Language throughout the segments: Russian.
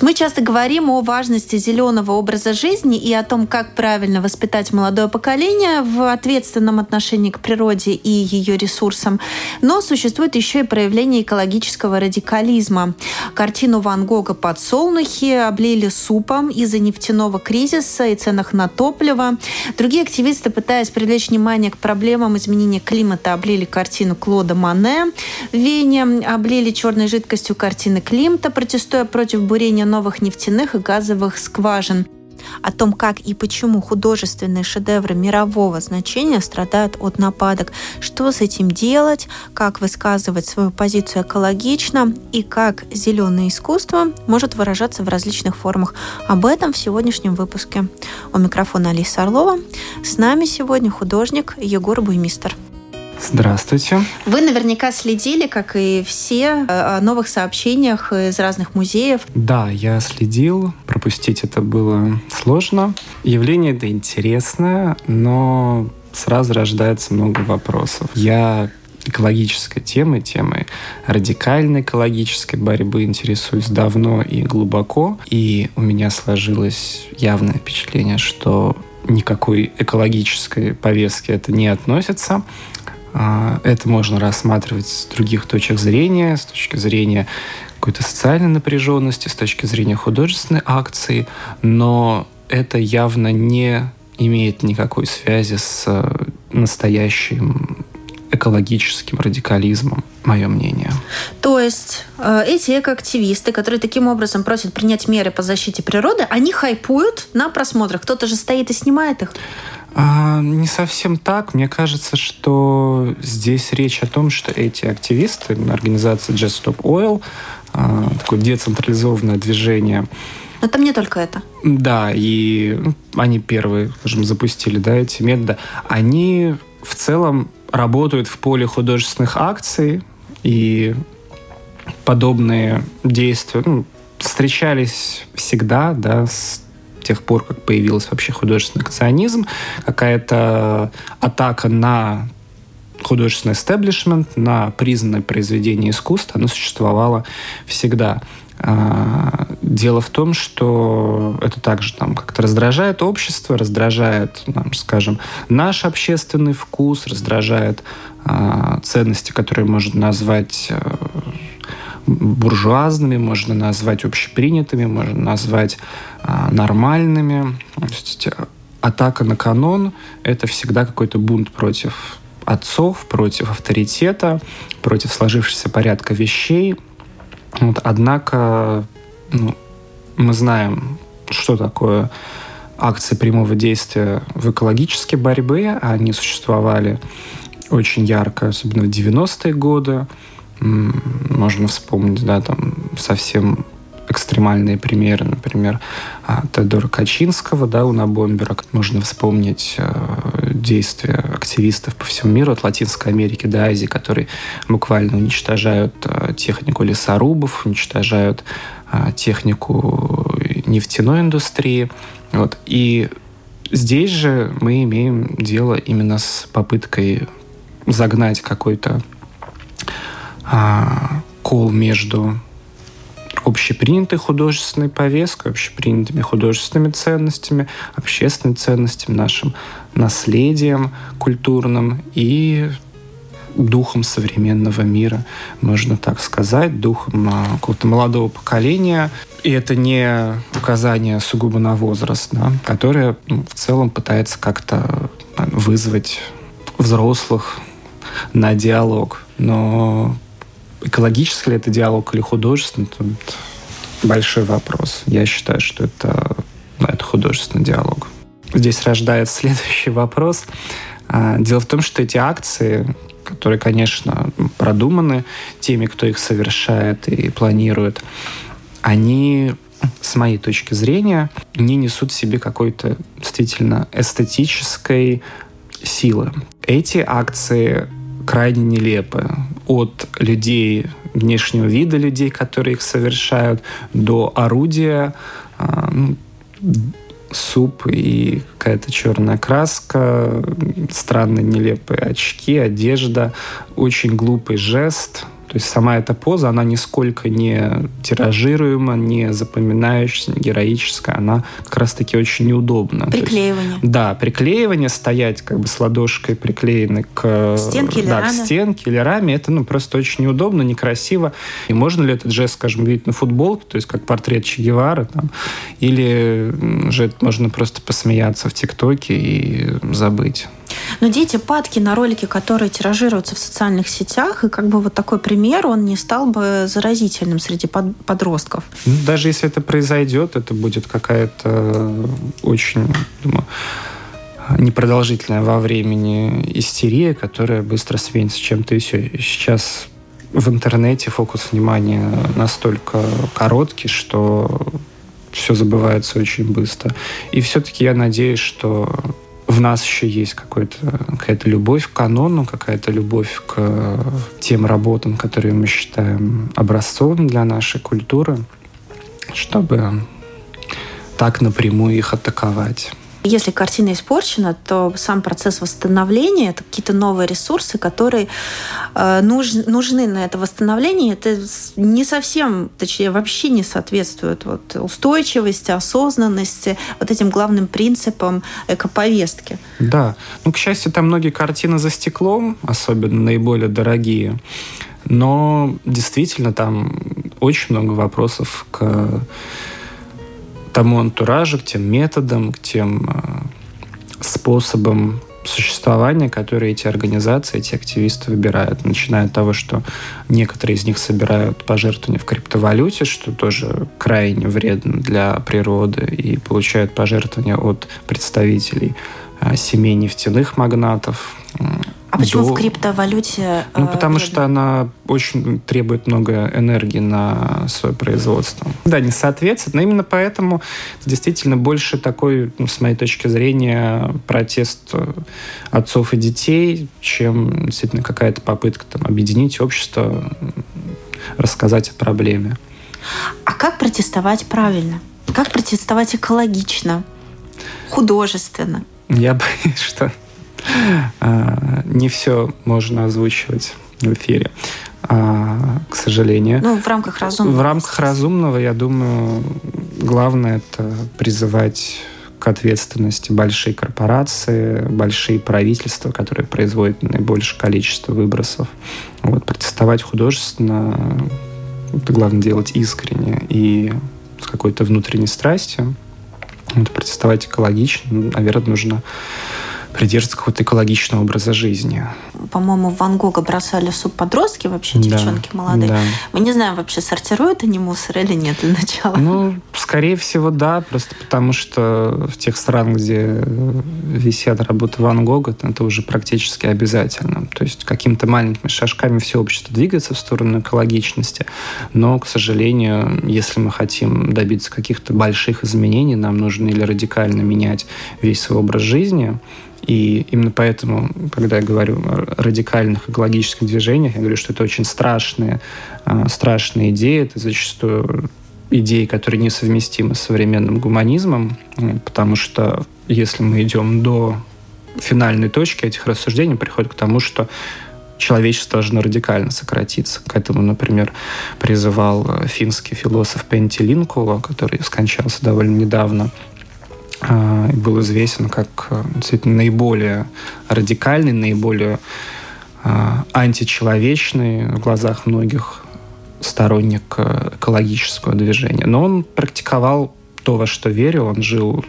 Мы часто говорим о важности зеленого образа жизни и о том, как правильно воспитать молодое поколение в ответственном отношении к природе и ее ресурсам. Но существует еще и проявление экологического радикализма. Картину Ван Гога «Подсолнухи» облили супом из-за нефтяного кризиса и ценах на топливо. Другие активисты, пытаясь привлечь внимание к проблемам изменения климата, облили картину Клода Мане в Вене, облили черной жидкостью картины Климта, протестуя против бурения новых нефтяных и газовых скважин о том, как и почему художественные шедевры мирового значения страдают от нападок, что с этим делать, как высказывать свою позицию экологично и как зеленое искусство может выражаться в различных формах. Об этом в сегодняшнем выпуске. У микрофона Алиса Орлова. С нами сегодня художник Егор Буймистер. Здравствуйте. Вы наверняка следили, как и все, о новых сообщениях из разных музеев. Да, я следил. Пропустить это было сложно. Явление это интересное, но сразу рождается много вопросов. Я экологической темой, темой радикальной экологической борьбы интересуюсь давно и глубоко. И у меня сложилось явное впечатление, что никакой экологической повестки это не относится. А, это можно рассматривать с других точек зрения, с точки зрения какой-то социальной напряженности, с точки зрения художественной акции, но это явно не имеет никакой связи с э, настоящим экологическим радикализмом, мое мнение. То есть э, эти экоактивисты, которые таким образом просят принять меры по защите природы, они хайпуют на просмотрах. Кто-то же стоит и снимает их. А, не совсем так. Мне кажется, что здесь речь о том, что эти активисты, организация Just Stop Oil, а, такое децентрализованное движение, но там не только это. Да, и ну, они первые, скажем, запустили да, эти методы. Они в целом работают в поле художественных акций, и подобные действия ну, встречались всегда, да, с тех пор, как появился вообще художественный акционизм, какая-то атака на художественный эстеблишмент, на признанное произведение искусства, оно существовало всегда. А, дело в том, что это также там как-то раздражает общество, раздражает, там, скажем, наш общественный вкус, раздражает э, ценности, которые можно назвать э, буржуазными, можно назвать общепринятыми, можно назвать э, нормальными. То есть, атака на канон — это всегда какой-то бунт против отцов, против авторитета, против сложившегося порядка вещей. Вот, однако ну, мы знаем, что такое акции прямого действия в экологической борьбе. Они существовали очень ярко, особенно в 90-е годы. Можно вспомнить, да, там совсем экстремальные примеры, например, а, Теодора Качинского, да, у Набомбера. Можно вспомнить э, действия активистов по всему миру, от Латинской Америки до Азии, которые буквально уничтожают э, технику лесорубов, уничтожают э, технику нефтяной индустрии. Вот. И здесь же мы имеем дело именно с попыткой загнать какой-то а, кол между общепринятой художественной повесткой, общепринятыми художественными ценностями, общественными ценностями, нашим наследием культурным и духом современного мира, можно так сказать, духом а, какого-то молодого поколения. И это не указание сугубо на возраст, да, которое ну, в целом пытается как-то вызвать взрослых на диалог. Но экологический ли это диалог или художественный, тут большой вопрос. Я считаю, что это, ну, это художественный диалог. Здесь рождается следующий вопрос. А, дело в том, что эти акции, которые, конечно, продуманы теми, кто их совершает и планирует, они, с моей точки зрения, не несут в себе какой-то действительно эстетической силы. Эти акции крайне нелепы. От людей, внешнего вида людей, которые их совершают, до орудия, а, ну, суп и какая-то черная краска, странные нелепые очки, одежда, очень глупый жест – то есть сама эта поза, она нисколько не тиражируема, не запоминающаяся, не героическая, она как раз-таки очень неудобна. Приклеивание. Есть, да, приклеивание, стоять как бы с ладошкой приклеенной к стенке или да, раме. к стенке или раме, это ну, просто очень неудобно, некрасиво. И можно ли этот жест, скажем, видеть на футболке, то есть как портрет Че Гевары, там, или же можно просто посмеяться в ТикТоке и забыть. Но дети падки на ролики, которые тиражируются в социальных сетях, и как бы вот такой пример, он не стал бы заразительным среди подростков. Ну, даже если это произойдет, это будет какая-то очень, думаю, непродолжительная во времени истерия, которая быстро сменится чем-то все. Сейчас в интернете фокус внимания настолько короткий, что все забывается очень быстро. И все-таки я надеюсь, что в нас еще есть какая-то любовь к канону, какая-то любовь к тем работам, которые мы считаем образцовыми для нашей культуры, чтобы так напрямую их атаковать. Если картина испорчена, то сам процесс восстановления это какие-то новые ресурсы, которые э, нуж, нужны на это восстановление. Это не совсем, точнее, вообще не соответствует вот, устойчивости, осознанности, вот этим главным принципам экоповестки. Да. Ну, к счастью, там многие картины за стеклом, особенно наиболее дорогие. Но действительно там очень много вопросов к тому антуражу, к тем методам, к тем э, способам существования, которые эти организации, эти активисты выбирают. Начиная от того, что некоторые из них собирают пожертвования в криптовалюте, что тоже крайне вредно для природы, и получают пожертвования от представителей э, семей нефтяных магнатов, почему до... в криптовалюте? Ну, потому вредно? что она очень требует много энергии на свое производство. Да, не соответствует, но именно поэтому действительно больше такой, ну, с моей точки зрения, протест отцов и детей, чем действительно какая-то попытка там, объединить общество, рассказать о проблеме. А как протестовать правильно? Как протестовать экологично, художественно? Я боюсь, что не все можно озвучивать в эфире, а, к сожалению. Ну, в рамках разумного. В рамках разумного, я думаю, главное это призывать к ответственности большие корпорации, большие правительства, которые производят наибольшее количество выбросов. Вот, протестовать художественно, это главное делать искренне и с какой-то внутренней страстью. Вот, протестовать экологично, наверное, нужно придерживаться какого-то экологичного образа жизни. По-моему, в Ван Гога бросали суп подростки, вообще девчонки да, молодые. Да. Мы не знаем, вообще сортируют они мусор или нет для начала. Ну, скорее всего, да, просто потому что в тех странах, где висят работы Ван Гога, это уже практически обязательно. То есть какими-то маленькими шажками все общество двигается в сторону экологичности, но, к сожалению, если мы хотим добиться каких-то больших изменений, нам нужно или радикально менять весь свой образ жизни, и именно поэтому, когда я говорю о радикальных экологических движениях, я говорю, что это очень страшные, а, страшные идеи. Это зачастую идеи, которые несовместимы с современным гуманизмом, потому что если мы идем до финальной точки этих рассуждений, приходит к тому, что человечество должно радикально сократиться. К этому, например, призывал э, финский философ Пенти Линкула, который скончался довольно недавно. А, был известен как э, действительно наиболее радикальный, наиболее а, античеловечный в глазах многих сторонник э, экологического движения. Но он практиковал то, во что верил. Он жил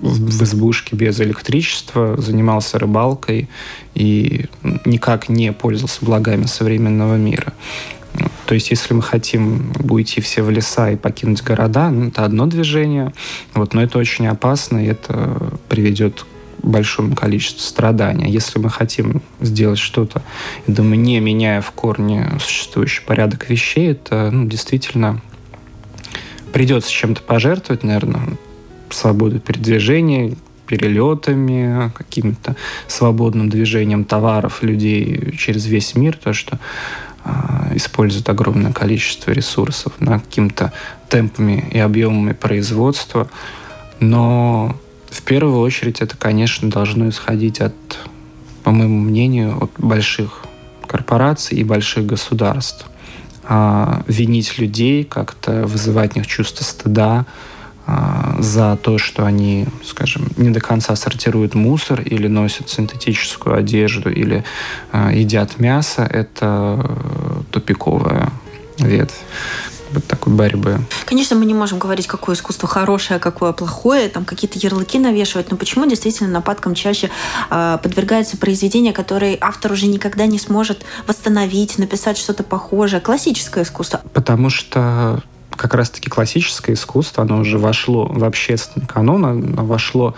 в избушке без электричества, занимался рыбалкой и никак не пользовался благами современного мира. То есть, если мы хотим уйти все в леса и покинуть города, ну, это одно движение, вот, но это очень опасно, и это приведет к большому количеству страданий. Если мы хотим сделать что-то, я думаю, не меняя в корне существующий порядок вещей, это ну, действительно придется чем-то пожертвовать, наверное, свободой передвижения, перелетами, каким-то свободным движением товаров, людей через весь мир, то, что а, используют огромное количество ресурсов на какими-то темпами и объемами производства, но В первую очередь это, конечно, должно исходить от, по моему мнению, от больших корпораций и больших государств. А винить людей, как-то вызывать в них чувство стыда, за то, что они, скажем, не до конца сортируют мусор или носят синтетическую одежду или э, едят мясо, это тупиковая ветвь вот такой борьбы. Конечно, мы не можем говорить, какое искусство хорошее, а какое плохое, там какие-то ярлыки навешивать, но почему действительно нападкам чаще э, подвергаются произведения, которые автор уже никогда не сможет восстановить, написать что-то похожее, классическое искусство? Потому что как раз-таки классическое искусство, оно уже вошло в общественный канон, оно вошло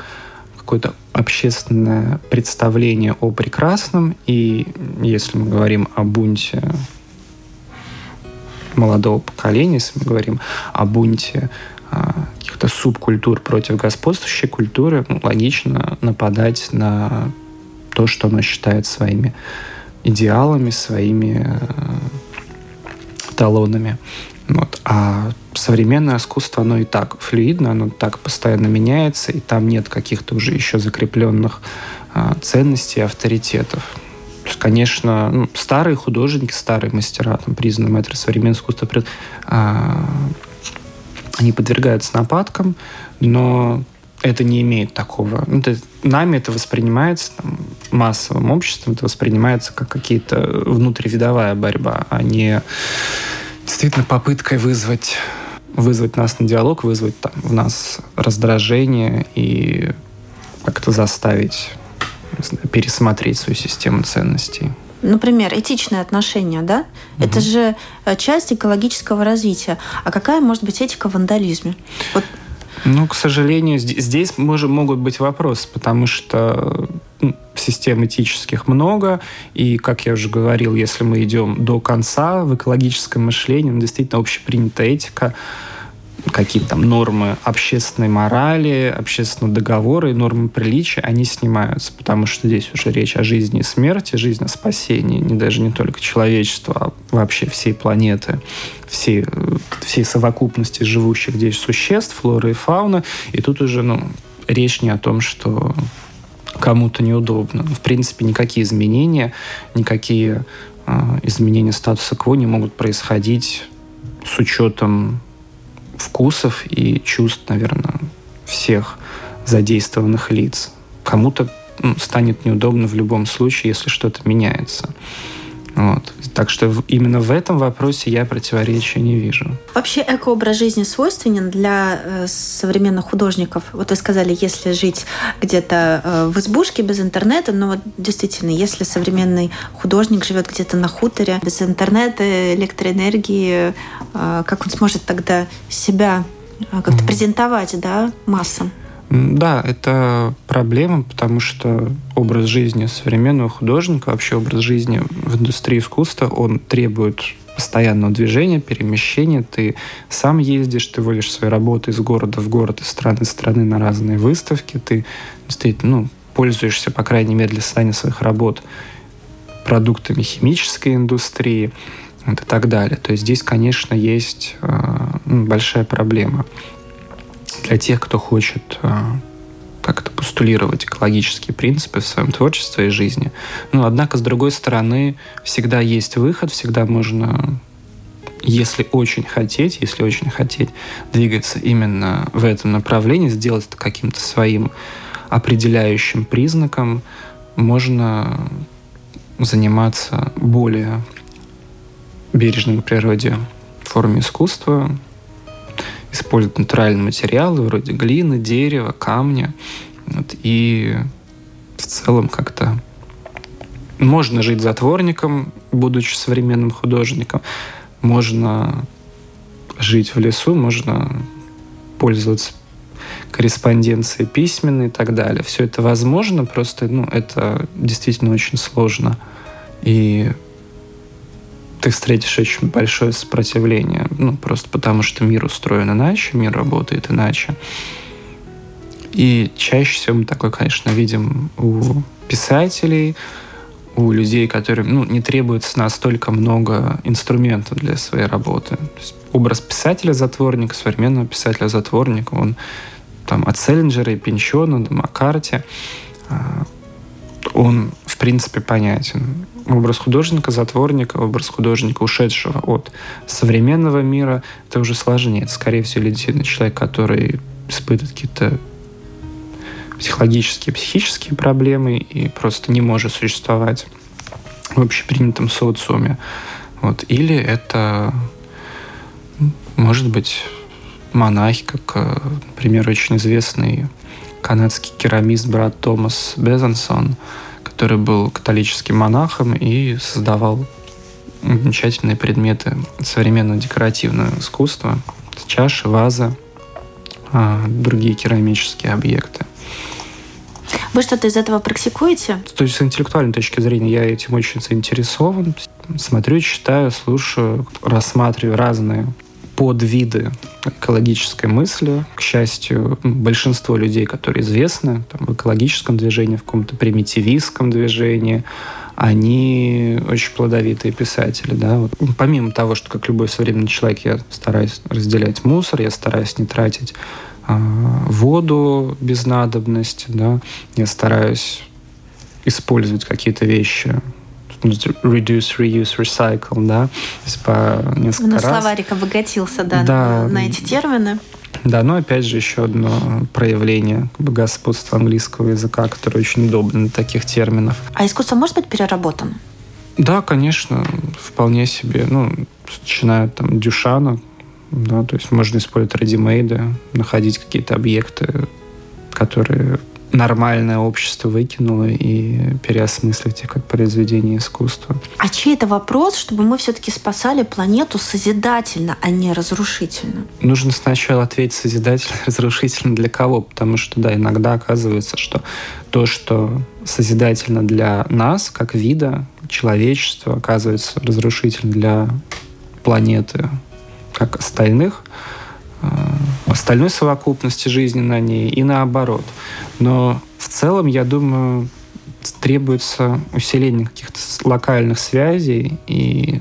в какое-то общественное представление о прекрасном. И если мы говорим о бунте молодого поколения, если мы говорим о бунте а, каких-то субкультур против господствующей культуры, ну, логично нападать на то, что оно считает своими идеалами, своими э, талонами. Вот. А современное искусство, оно и так флюидно, оно так постоянно меняется, и там нет каких-то уже еще закрепленных а, ценностей, авторитетов. То есть, конечно, ну, старые художники, старые мастера, там, признанные мэтры современного искусства, а, они подвергаются нападкам, но это не имеет такого. Ну, это, нами это воспринимается там, массовым обществом, это воспринимается как какие-то внутривидовая борьба, а не действительно попыткой вызвать, вызвать нас на диалог, вызвать там, в нас раздражение и как-то заставить знаю, пересмотреть свою систему ценностей. Например, этичные отношения, да? Угу. Это же э, часть экологического развития. А какая может быть этика в вандализме? Вот ну, к сожалению, здесь может, могут быть вопросы, потому что ну, систем этических много, и, как я уже говорил, если мы идем до конца в экологическом мышлении, ну, действительно общепринятая этика, какие-то там нормы общественной морали, общественного договора и нормы приличия, они снимаются, потому что здесь уже речь о жизни и смерти, жизни о спасении, не даже не только человечества, а вообще всей планеты, всей, всей совокупности живущих здесь существ, флоры и фауны. И тут уже ну, речь не о том, что кому-то неудобно. В принципе, никакие изменения, никакие э, изменения статуса кво не могут происходить с учетом вкусов и чувств, наверное, всех задействованных лиц. Кому-то ну, станет неудобно в любом случае, если что-то меняется. Вот. Так что именно в этом вопросе я противоречия не вижу. Вообще экообраз жизни свойственен для э, современных художников. Вот вы сказали, если жить где-то э, в избушке без интернета, но вот действительно, если современный художник живет где-то на хуторе без интернета, электроэнергии, э, как он сможет тогда себя э, как-то mm-hmm. презентовать да, массам? Да, это проблема, потому что образ жизни современного художника, вообще образ жизни в индустрии искусства, он требует постоянного движения, перемещения. Ты сам ездишь, ты водишь свои работы из города в город, из страны в страны на разные выставки. Ты действительно ну, пользуешься, по крайней мере, для создания своих работ продуктами химической индустрии вот, и так далее. То есть здесь, конечно, есть э, большая проблема для тех, кто хочет э, как-то постулировать экологические принципы в своем творчестве и жизни. Но, однако, с другой стороны, всегда есть выход, всегда можно, если очень хотеть, если очень хотеть двигаться именно в этом направлении, сделать это каким-то своим определяющим признаком, можно заниматься более бережным к природе форме искусства, используют натуральные материалы вроде глины, дерева, камня. Вот, и в целом как-то можно жить затворником, будучи современным художником. Можно жить в лесу, можно пользоваться корреспонденцией письменной и так далее. Все это возможно, просто ну, это действительно очень сложно. И ты встретишь очень большое сопротивление. Ну, просто потому что мир устроен иначе, мир работает иначе. И чаще всего мы такое, конечно, видим у писателей, у людей, которым ну, не требуется настолько много инструментов для своей работы. Образ писателя-затворника, современного писателя-затворника, он там, от Селлинджера и Пинчона до Маккарти, а, он, в принципе, понятен. Образ художника-затворника, образ художника, ушедшего от современного мира, это уже сложнее. Это, скорее всего, действительно человек, который испытывает какие-то психологические, психические проблемы и просто не может существовать в общепринятом социуме. Вот. Или это, может быть, монахи, как, э, например, очень известный канадский керамист брат Томас Безансон, который был католическим монахом и создавал замечательные предметы современного декоративного искусства, чаши, вазы, а, другие керамические объекты. Вы что-то из этого практикуете? То есть с интеллектуальной точки зрения я этим очень заинтересован. Смотрю, читаю, слушаю, рассматриваю разные подвиды экологической мысли. К счастью, большинство людей, которые известны там, в экологическом движении, в каком-то примитивистском движении, они очень плодовитые писатели. Да? Вот, помимо того, что как любой современный человек я стараюсь разделять мусор, я стараюсь не тратить а, воду без надобности, да? я стараюсь использовать какие-то вещи reduce, reuse, recycle, да, то есть по несколько На раз. словарик обогатился, да, да, на, на эти термины. Да, но опять же еще одно проявление как бы, господства английского языка, которое очень удобно для таких терминов. А искусство может быть переработано? Да, конечно, вполне себе. Ну, начиная там Дюшана, да, то есть можно использовать редимейды, находить какие-то объекты, которые нормальное общество выкинуло и переосмыслить их как произведение искусства. А чей это вопрос, чтобы мы все-таки спасали планету созидательно, а не разрушительно? Нужно сначала ответить созидательно, разрушительно для кого? Потому что, да, иногда оказывается, что то, что созидательно для нас, как вида, человечества, оказывается разрушительно для планеты, как остальных – Э, остальной совокупности жизни на ней и наоборот. Но в целом, я думаю, требуется усиление каких-то локальных связей и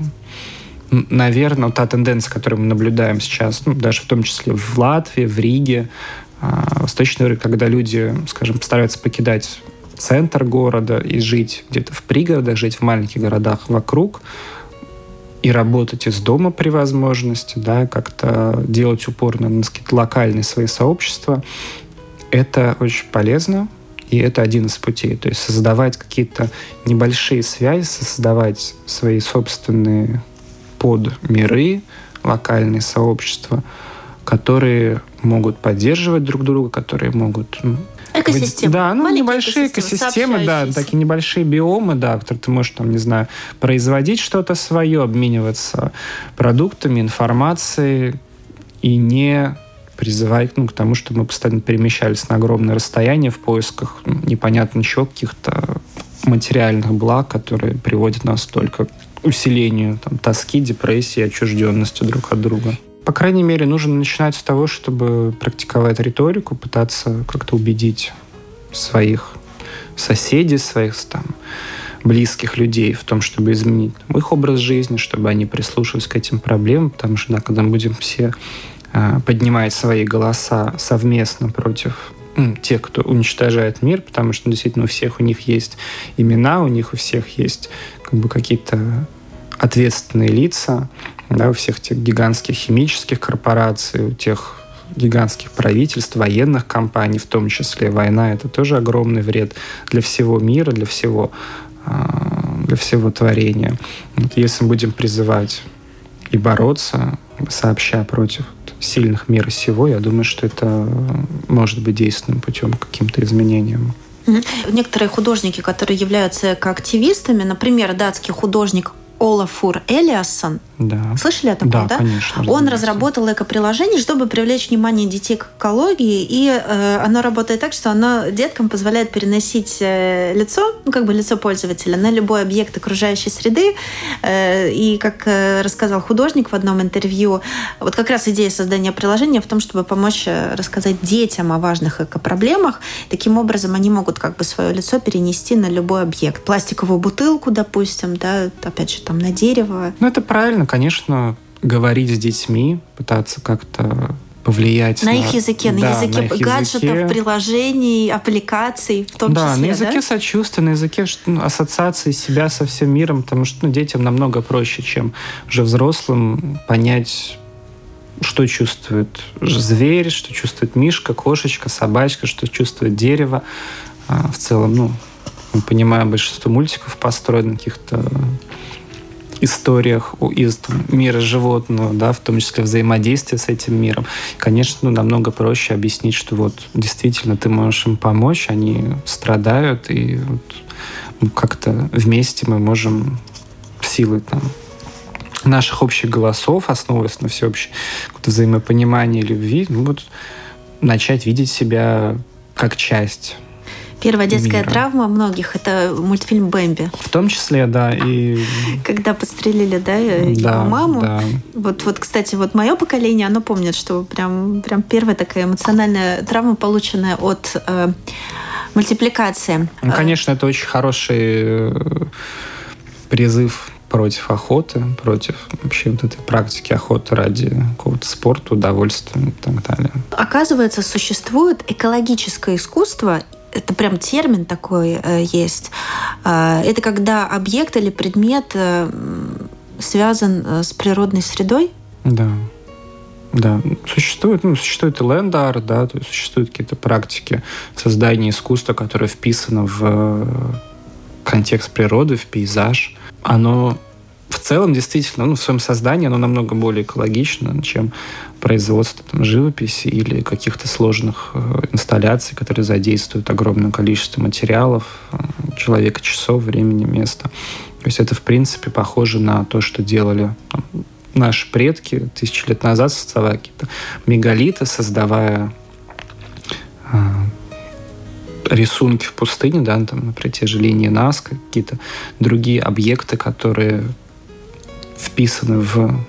наверное, та тенденция, которую мы наблюдаем сейчас, ну, даже в том числе в Латвии, в Риге, э, Восточной Европе, когда люди, скажем, стараются покидать центр города и жить где-то в пригородах, жить в маленьких городах вокруг, и работать из дома при возможности, да, как-то делать упор на какие-то локальные свои сообщества, это очень полезно, и это один из путей. То есть создавать какие-то небольшие связи, создавать свои собственные подмиры, локальные сообщества, которые могут поддерживать друг друга, которые могут Экосистемы. Да, ну Маленькие небольшие экосистемы, да, такие небольшие биомы, да, которые ты можешь там, не знаю, производить что-то свое, обмениваться продуктами, информацией и не призывать ну, к тому, чтобы мы постоянно перемещались на огромное расстояние в поисках ну, непонятно чего, каких-то материальных благ, которые приводят нас только к усилению там, тоски, депрессии, отчужденности друг от друга. По крайней мере, нужно начинать с того, чтобы практиковать риторику, пытаться как-то убедить своих соседей, своих там, близких людей в том, чтобы изменить их образ жизни, чтобы они прислушивались к этим проблемам, потому что да, когда мы будем все э, поднимать свои голоса совместно против ну, тех, кто уничтожает мир, потому что действительно у всех у них есть имена, у них у всех есть как бы какие-то ответственные лица, да, у всех тех гигантских химических корпораций, у тех гигантских правительств, военных компаний, в том числе война, это тоже огромный вред для всего мира, для всего, а, для всего творения. Вот если мы будем призывать и бороться, сообща против сильных мира сего, я думаю, что это может быть действенным путем к каким-то изменениям. Некоторые художники, которые являются активистами, например, датский художник Олафур Элиассон. Да. Слышали о таком, да? да? конечно. Он разработал эко-приложение, чтобы привлечь внимание детей к экологии, и э, оно работает так, что оно деткам позволяет переносить э, лицо, ну, как бы лицо пользователя, на любой объект окружающей среды. Э, и, как э, рассказал художник в одном интервью, вот как раз идея создания приложения в том, чтобы помочь э, рассказать детям о важных эко-проблемах. Таким образом, они могут как бы свое лицо перенести на любой объект. Пластиковую бутылку, допустим, да, опять же, там на дерево. Ну, это правильно, конечно, говорить с детьми, пытаться как-то повлиять на, на их языке, на да, языке на их гаджетов, языке. приложений, аппликаций, в том да, числе. На языке да? сочувствия, на языке ну, ассоциации себя со всем миром, потому что ну, детям намного проще, чем уже взрослым понять что чувствует зверь, что чувствует мишка, кошечка, собачка, что чувствует дерево. А, в целом, ну, мы понимаем, большинство мультиков построено на каких-то историях из мира животного, да, в том числе взаимодействие с этим миром, конечно, намного проще объяснить, что вот действительно ты можешь им помочь, они страдают, и вот, ну, как-то вместе мы можем силы там наших общих голосов, основываясь на всеобщем взаимопонимании любви, ну, вот, начать видеть себя как часть Первая детская мира. травма многих – это мультфильм «Бэмби». В том числе, да. И... Когда подстрелили, да, его маму. Да. Вот, вот, кстати, вот мое поколение, оно помнит, что прям, прям первая такая эмоциональная травма, полученная от э, мультипликации. Ну, конечно, это очень хороший э, призыв против охоты, против вообще вот этой практики охоты ради какого-то спорта, удовольствия и так далее. Оказывается, существует экологическое искусство это прям термин такой э, есть. Э, это когда объект или предмет э, связан э, с природной средой. Да. Да, существует, ну, существует и ленд-арт, да, то есть существуют какие-то практики создания искусства, которые вписаны в э, контекст природы, в пейзаж. Оно в целом действительно, ну, в своем создании оно намного более экологично, чем производство там, живописи или каких-то сложных э, инсталляций, которые задействуют огромное количество материалов, э, человека, часов, времени, места. То есть это, в принципе, похоже на то, что делали там, наши предки тысячи лет назад, создавая какие-то мегалиты, создавая э, рисунки в пустыне, да, там, например, те же линии Наска, какие-то другие объекты, которые вписаны в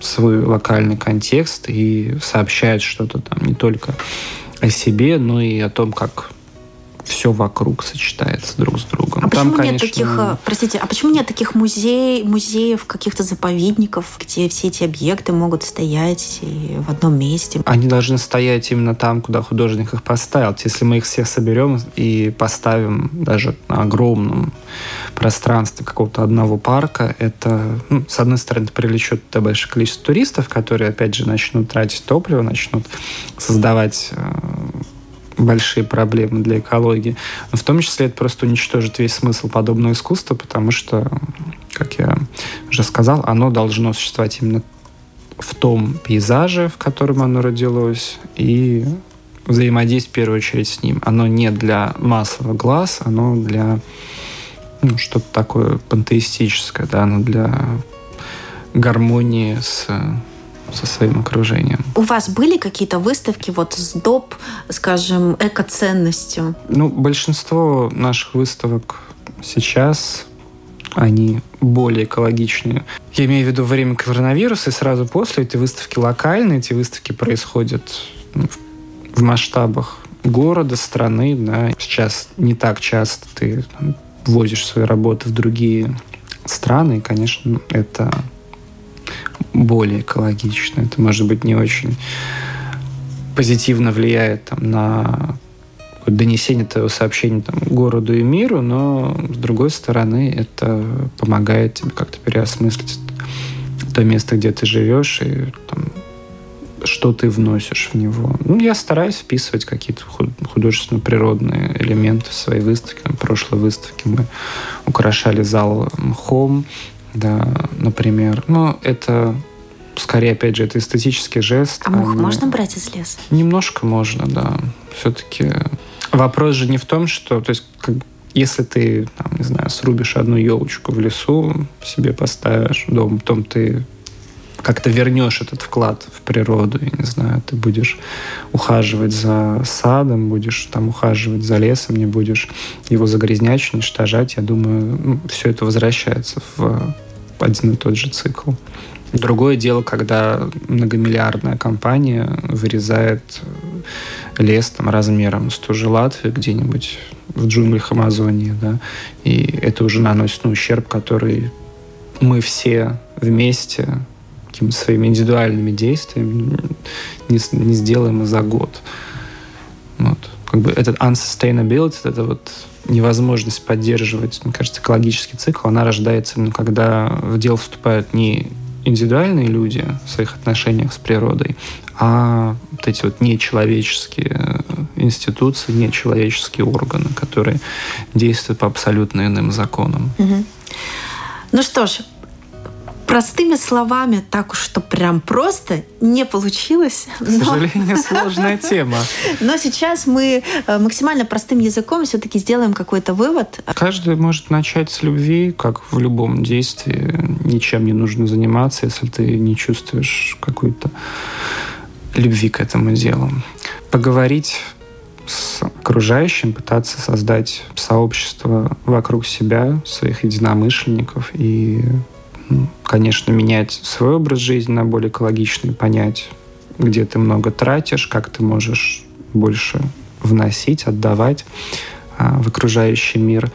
свой локальный контекст и сообщают что-то там не только о себе, но и о том, как все вокруг сочетается друг с другом. А Там, почему конечно... нет таких, э, простите, а почему нет таких музей, музеев, каких-то заповедников, где все эти объекты могут стоять в одном месте? Они должны стоять именно там, куда художник их поставил. Если мы их всех соберем и поставим даже на огромном пространстве какого-то одного парка, это, ну, с одной стороны, привлечет большое количество туристов, которые, опять же, начнут тратить топливо, начнут создавать э, большие проблемы для экологии. Но в том числе это просто уничтожит весь смысл подобного искусства, потому что, как я уже сказал, оно должно существовать именно в том пейзаже, в котором оно родилось, и взаимодействовать в первую очередь с ним. Оно не для массового глаз, оно для ну, что-то такое пантеистическое, да, оно для гармонии с со своим окружением. У вас были какие-то выставки вот с доп, скажем, экоценностью? Ну, большинство наших выставок сейчас они более экологичные. Я имею в виду время коронавируса и сразу после эти выставки локальные, эти выставки происходят ну, в масштабах города, страны. Да. Сейчас не так часто ты там, возишь свои работы в другие страны, и, конечно, это более экологично. Это, может быть, не очень позитивно влияет там, на донесение этого сообщения там, городу и миру, но, с другой стороны, это помогает тебе как-то переосмыслить то место, где ты живешь, и там, что ты вносишь в него. Ну, я стараюсь вписывать какие-то художественно-природные элементы в свои выставки. На прошлой выставке мы украшали зал мхом, да, например. Но это скорее, опять же, это эстетический жест. А мох а можно брать из леса? Немножко можно, да. Все-таки вопрос же не в том, что, то есть, как, если ты, там, не знаю, срубишь одну елочку в лесу, себе поставишь дом, потом ты как-то вернешь этот вклад в природу, я не знаю, ты будешь ухаживать за садом, будешь там ухаживать за лесом, не будешь его загрязнять, уничтожать, я думаю, ну, все это возвращается в один и тот же цикл. Другое дело, когда многомиллиардная компания вырезает лес там, размером с ту же Латвию где-нибудь в джунглях Амазонии, да, и это уже наносит ну, ущерб, который мы все вместе какими-то своими индивидуальными действиями не, не сделаем за год. Вот. Как бы этот unsustainability, это вот невозможность поддерживать, мне кажется, экологический цикл, она рождается именно когда в дело вступают не индивидуальные люди в своих отношениях с природой, а вот эти вот нечеловеческие институции, нечеловеческие органы, которые действуют по абсолютно иным законам. Угу. Ну что ж, простыми словами, так уж что прям просто не получилось. К но... сожалению, сложная тема. Но сейчас мы э, максимально простым языком все-таки сделаем какой-то вывод. Каждый может начать с любви, как в любом действии. Ничем не нужно заниматься, если ты не чувствуешь какой-то любви к этому делу. Поговорить с окружающим, пытаться создать сообщество вокруг себя, своих единомышленников и конечно, менять свой образ жизни на более экологичный, понять, где ты много тратишь, как ты можешь больше вносить, отдавать а, в окружающий мир.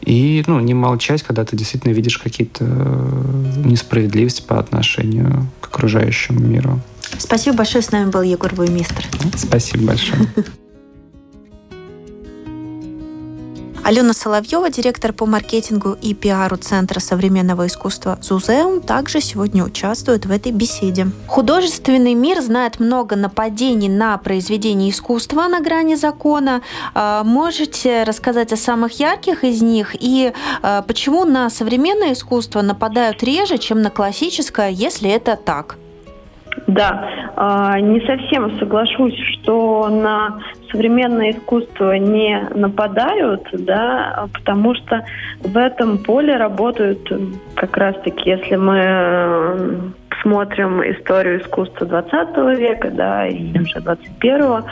И ну, не молчать, когда ты действительно видишь какие-то э, несправедливости по отношению к окружающему миру. Спасибо большое. С нами был Егор Буймистр. Спасибо большое. Алена Соловьева, директор по маркетингу и пиару Центра современного искусства «Зузеум», также сегодня участвует в этой беседе. Художественный мир знает много нападений на произведения искусства на грани закона. А, можете рассказать о самых ярких из них и а, почему на современное искусство нападают реже, чем на классическое, если это так? Да, а, не совсем соглашусь, что на современное искусство не нападают, да, потому что в этом поле работают как раз-таки, если мы смотрим историю искусства 20 века, да, и уже 21-го,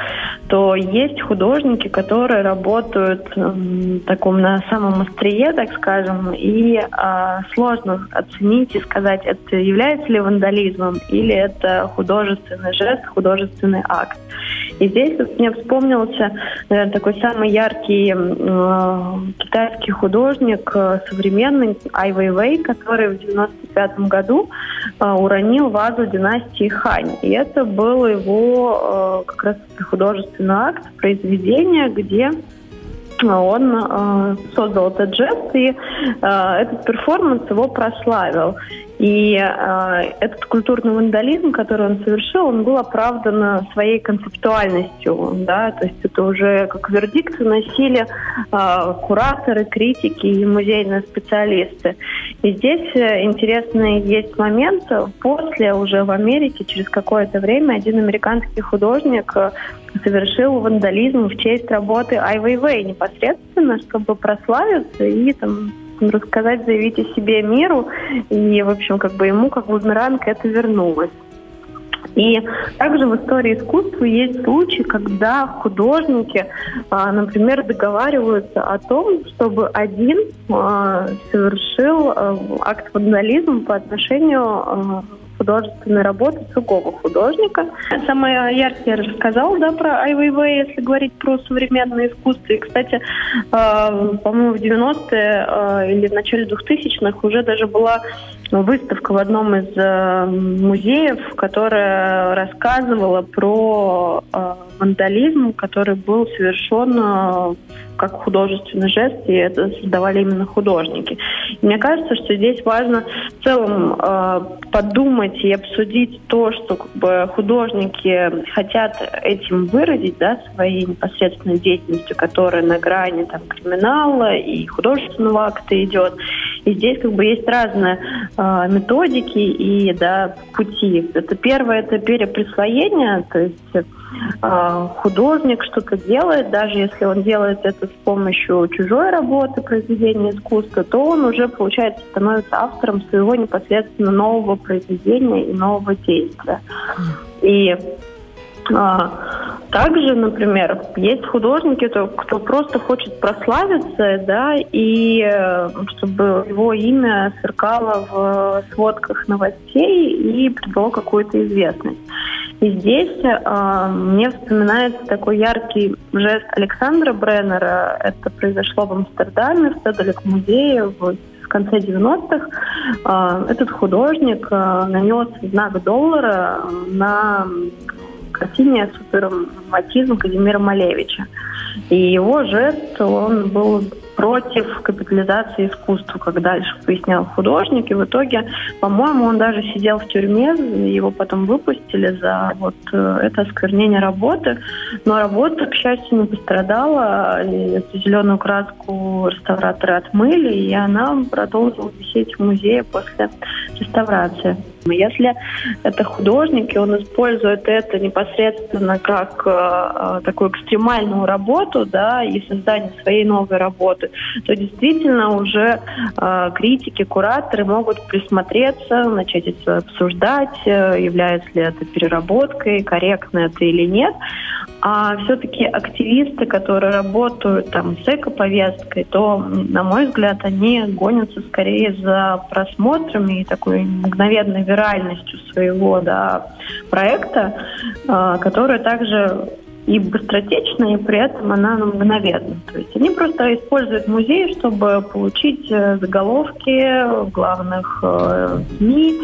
то есть художники, которые работают в таком на самом острие, так скажем, и э, сложно оценить и сказать, это является ли вандализмом или это художественный жест, художественный акт. И здесь мне вспомнился наверное, такой самый яркий э, китайский художник э, современный Ай Вейвей, который в 95 году э, уронил вазу династии Хань. И это был его э, как раз художественный акт, произведение, где он э, создал этот жест, и э, этот перформанс его прославил. И э, этот культурный вандализм, который он совершил, он был оправдан своей концептуальностью, да, то есть это уже как вердикт выносили э, кураторы, критики и музейные специалисты. И здесь э, интересный есть момент, после уже в Америке через какое-то время один американский художник э, совершил вандализм в честь работы Ай Вейвей непосредственно, чтобы прославиться и там рассказать, заявить о себе миру. И, в общем, как бы ему как бумеранг это вернулось. И также в истории искусства есть случаи, когда художники, а, например, договариваются о том, чтобы один а, совершил а, акт вандализма по отношению художественной работы другого художника. Самое яркое я рассказала да, про Ай Вейвей, если говорить про современное искусство. И, кстати, э, по-моему, в 90-е э, или в начале 2000-х уже даже была выставка в одном из э, музеев, которая рассказывала про э, вандализм, который был совершен э, как художественный жест, и это создавали именно художники. И мне кажется, что здесь важно в целом э, подумать и обсудить то, что как бы, художники хотят этим выразить, да, своей непосредственной деятельностью, которая на грани там, криминала и художественного акта идет. И здесь как бы есть разные э, методики и да, пути. Это первое, это переприсвоение, то есть а, художник что-то делает, даже если он делает это с помощью чужой работы, произведения искусства, то он уже, получается, становится автором своего непосредственно нового произведения и нового действия. И а, также, например, есть художники, кто, просто хочет прославиться, да, и э, чтобы его имя сверкало в сводках новостей и придало какую-то известность. И здесь э, мне вспоминается такой яркий жест Александра Бреннера. Это произошло в Амстердаме, в Седалек музее в в конце 90-х этот художник нанес знак доллара на картине «Суперматизм» Казимира Малевича. И его жест, он был против капитализации искусства, как дальше пояснял художник. И в итоге, по-моему, он даже сидел в тюрьме, его потом выпустили за вот э, это осквернение работы. Но работа, к счастью, не пострадала. Эту зеленую краску реставраторы отмыли, и она продолжила висеть в музее после реставрации. Если это художник, и он использует это непосредственно как э, такую экстремальную работу, да, и создание своей новой работы, то действительно уже э, критики, кураторы могут присмотреться, начать это обсуждать, э, является ли это переработкой, корректно это или нет. А все-таки активисты, которые работают там с эко-повесткой, то, на мой взгляд, они гонятся скорее за просмотрами и такой мгновенной виральностью своего да, проекта, а, которая также и быстротечна, и при этом она ну, мгновенна. То есть они просто используют музей, чтобы получить э, заголовки в главных э, СМИ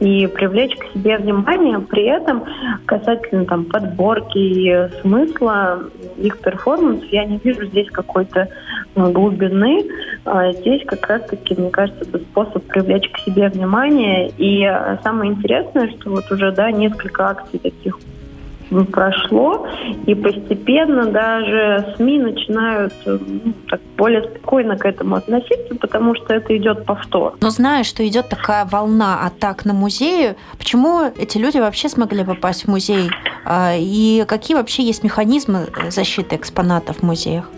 и привлечь к себе внимание. При этом касательно там, подборки и смысла их перформанс, я не вижу здесь какой-то э, глубины. А здесь как раз-таки, мне кажется, это способ привлечь к себе внимание. И самое интересное, что вот уже да, несколько акций таких прошло, и постепенно даже СМИ начинают ну, так более спокойно к этому относиться, потому что это идет повтор. Но зная, что идет такая волна атак на музеи, почему эти люди вообще смогли попасть в музей? А, и какие вообще есть механизмы защиты экспонатов в музеях?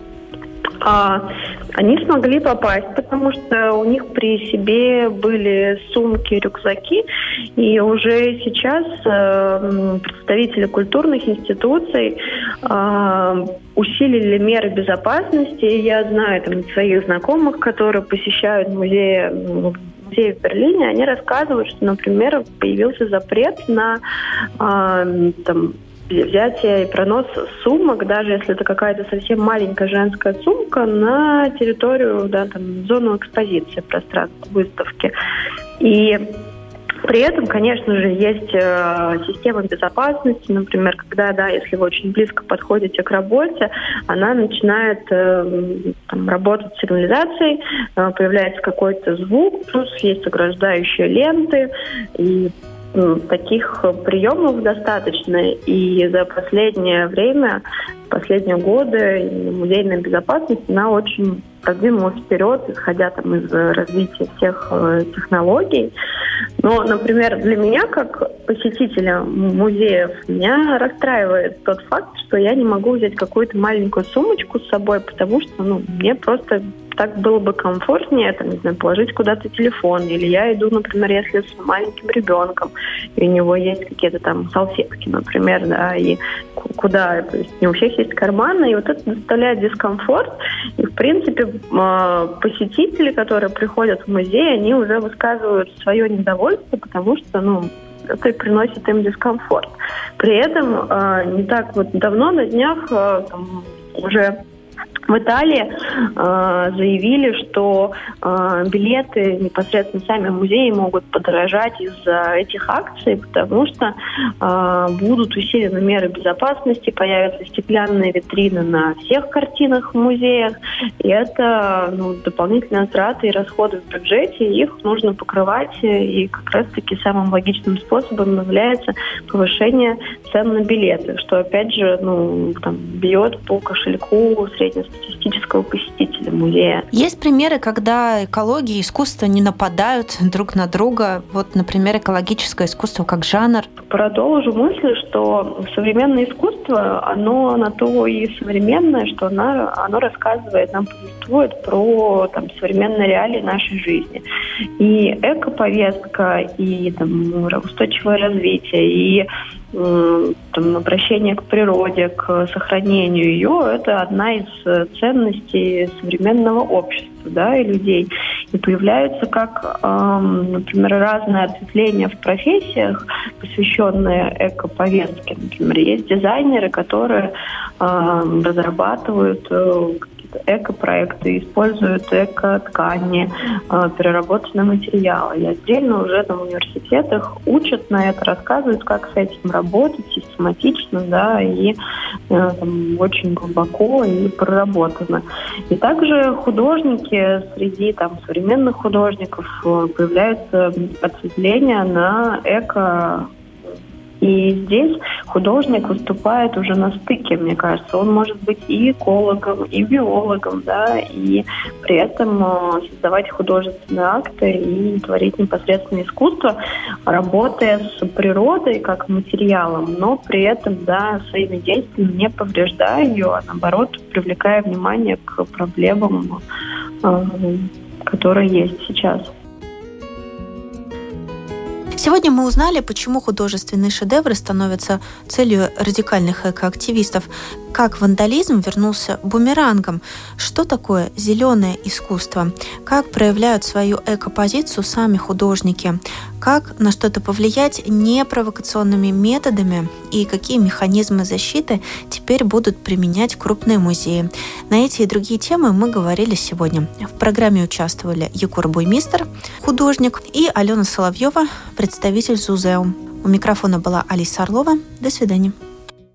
А, они смогли попасть, потому что у них при себе были сумки, рюкзаки, и уже сейчас э, представители культурных институций э, усилили меры безопасности. Я знаю там, своих знакомых, которые посещают музеи музей в Берлине, они рассказывают, что, например, появился запрет на э, там, взятие и пронос сумок, даже если это какая-то совсем маленькая женская сумка, на территорию, да, там, зону экспозиции пространства выставки. И при этом, конечно же, есть э, система безопасности, например, когда, да, если вы очень близко подходите к работе, она начинает э, там, работать с сигнализацией, э, появляется какой-то звук, плюс есть ограждающие ленты, и таких приемов достаточно, и за последнее время, последние годы музейная безопасность, она очень продвинулась вперед, исходя там из развития всех э, технологий. Но, например, для меня, как посетителя музеев, меня расстраивает тот факт, что я не могу взять какую-то маленькую сумочку с собой, потому что ну, мне просто так было бы комфортнее, там, не знаю, положить куда-то телефон. Или я иду, например, если с маленьким ребенком, и у него есть какие-то там салфетки, например, да, и куда, то есть не у всех есть карманы, и вот это доставляет дискомфорт. И, в принципе, а, посетители, которые приходят в музей, они уже высказывают свое недовольство, потому что, ну, это приносит им дискомфорт. При этом э, не так вот давно, на днях, э, там, уже в Италии э, заявили, что э, билеты непосредственно сами музеи могут подорожать из-за этих акций, потому что э, будут усилены меры безопасности, появятся стеклянные витрины на всех картинах в музеях, и это ну, дополнительные траты и расходы в бюджете, их нужно покрывать, и как раз-таки самым логичным способом является повышение цен на билеты, что опять же ну, там, бьет по кошельку среднестатистического статистического посетителя музея. Есть примеры, когда экология и искусство не нападают друг на друга. Вот, например, экологическое искусство как жанр. Продолжу мысль, что современное искусство, оно на то и современное, что оно, оно рассказывает, нам повествует про там, современные реалии нашей жизни. И эко-повестка, и там, устойчивое развитие, и там, обращение к природе, к сохранению ее, это одна из э, ценностей современного общества да, и людей. И появляются как, например, разные ответвления в профессиях, посвященные эко-повестке. Например, есть дизайнеры, которые разрабатывают э, экопроекты, используют эко-ткани, э, переработанные материалы. И отдельно уже там в университетах учат на это, рассказывают, как с этим работать систематично, да, и э, там, очень глубоко и проработано. И также художники среди там современных художников появляются ответвления на эко и здесь художник выступает уже на стыке, мне кажется. Он может быть и экологом, и биологом, да, и при этом э, создавать художественные акты и творить непосредственное искусство, работая с природой как материалом, но при этом, да, своими действиями не повреждая ее, а наоборот привлекая внимание к проблемам, э, которые есть сейчас. Сегодня мы узнали, почему художественные шедевры становятся целью радикальных экоактивистов, как вандализм вернулся бумерангом, что такое зеленое искусство, как проявляют свою экопозицию сами художники, как на что-то повлиять непровокационными методами и какие механизмы защиты теперь будут применять крупные музеи. На эти и другие темы мы говорили сегодня. В программе участвовали Егор Буймистер, художник, и Алена Соловьева, представитель ЗУЗЕУ. У микрофона была Алиса Орлова. До свидания.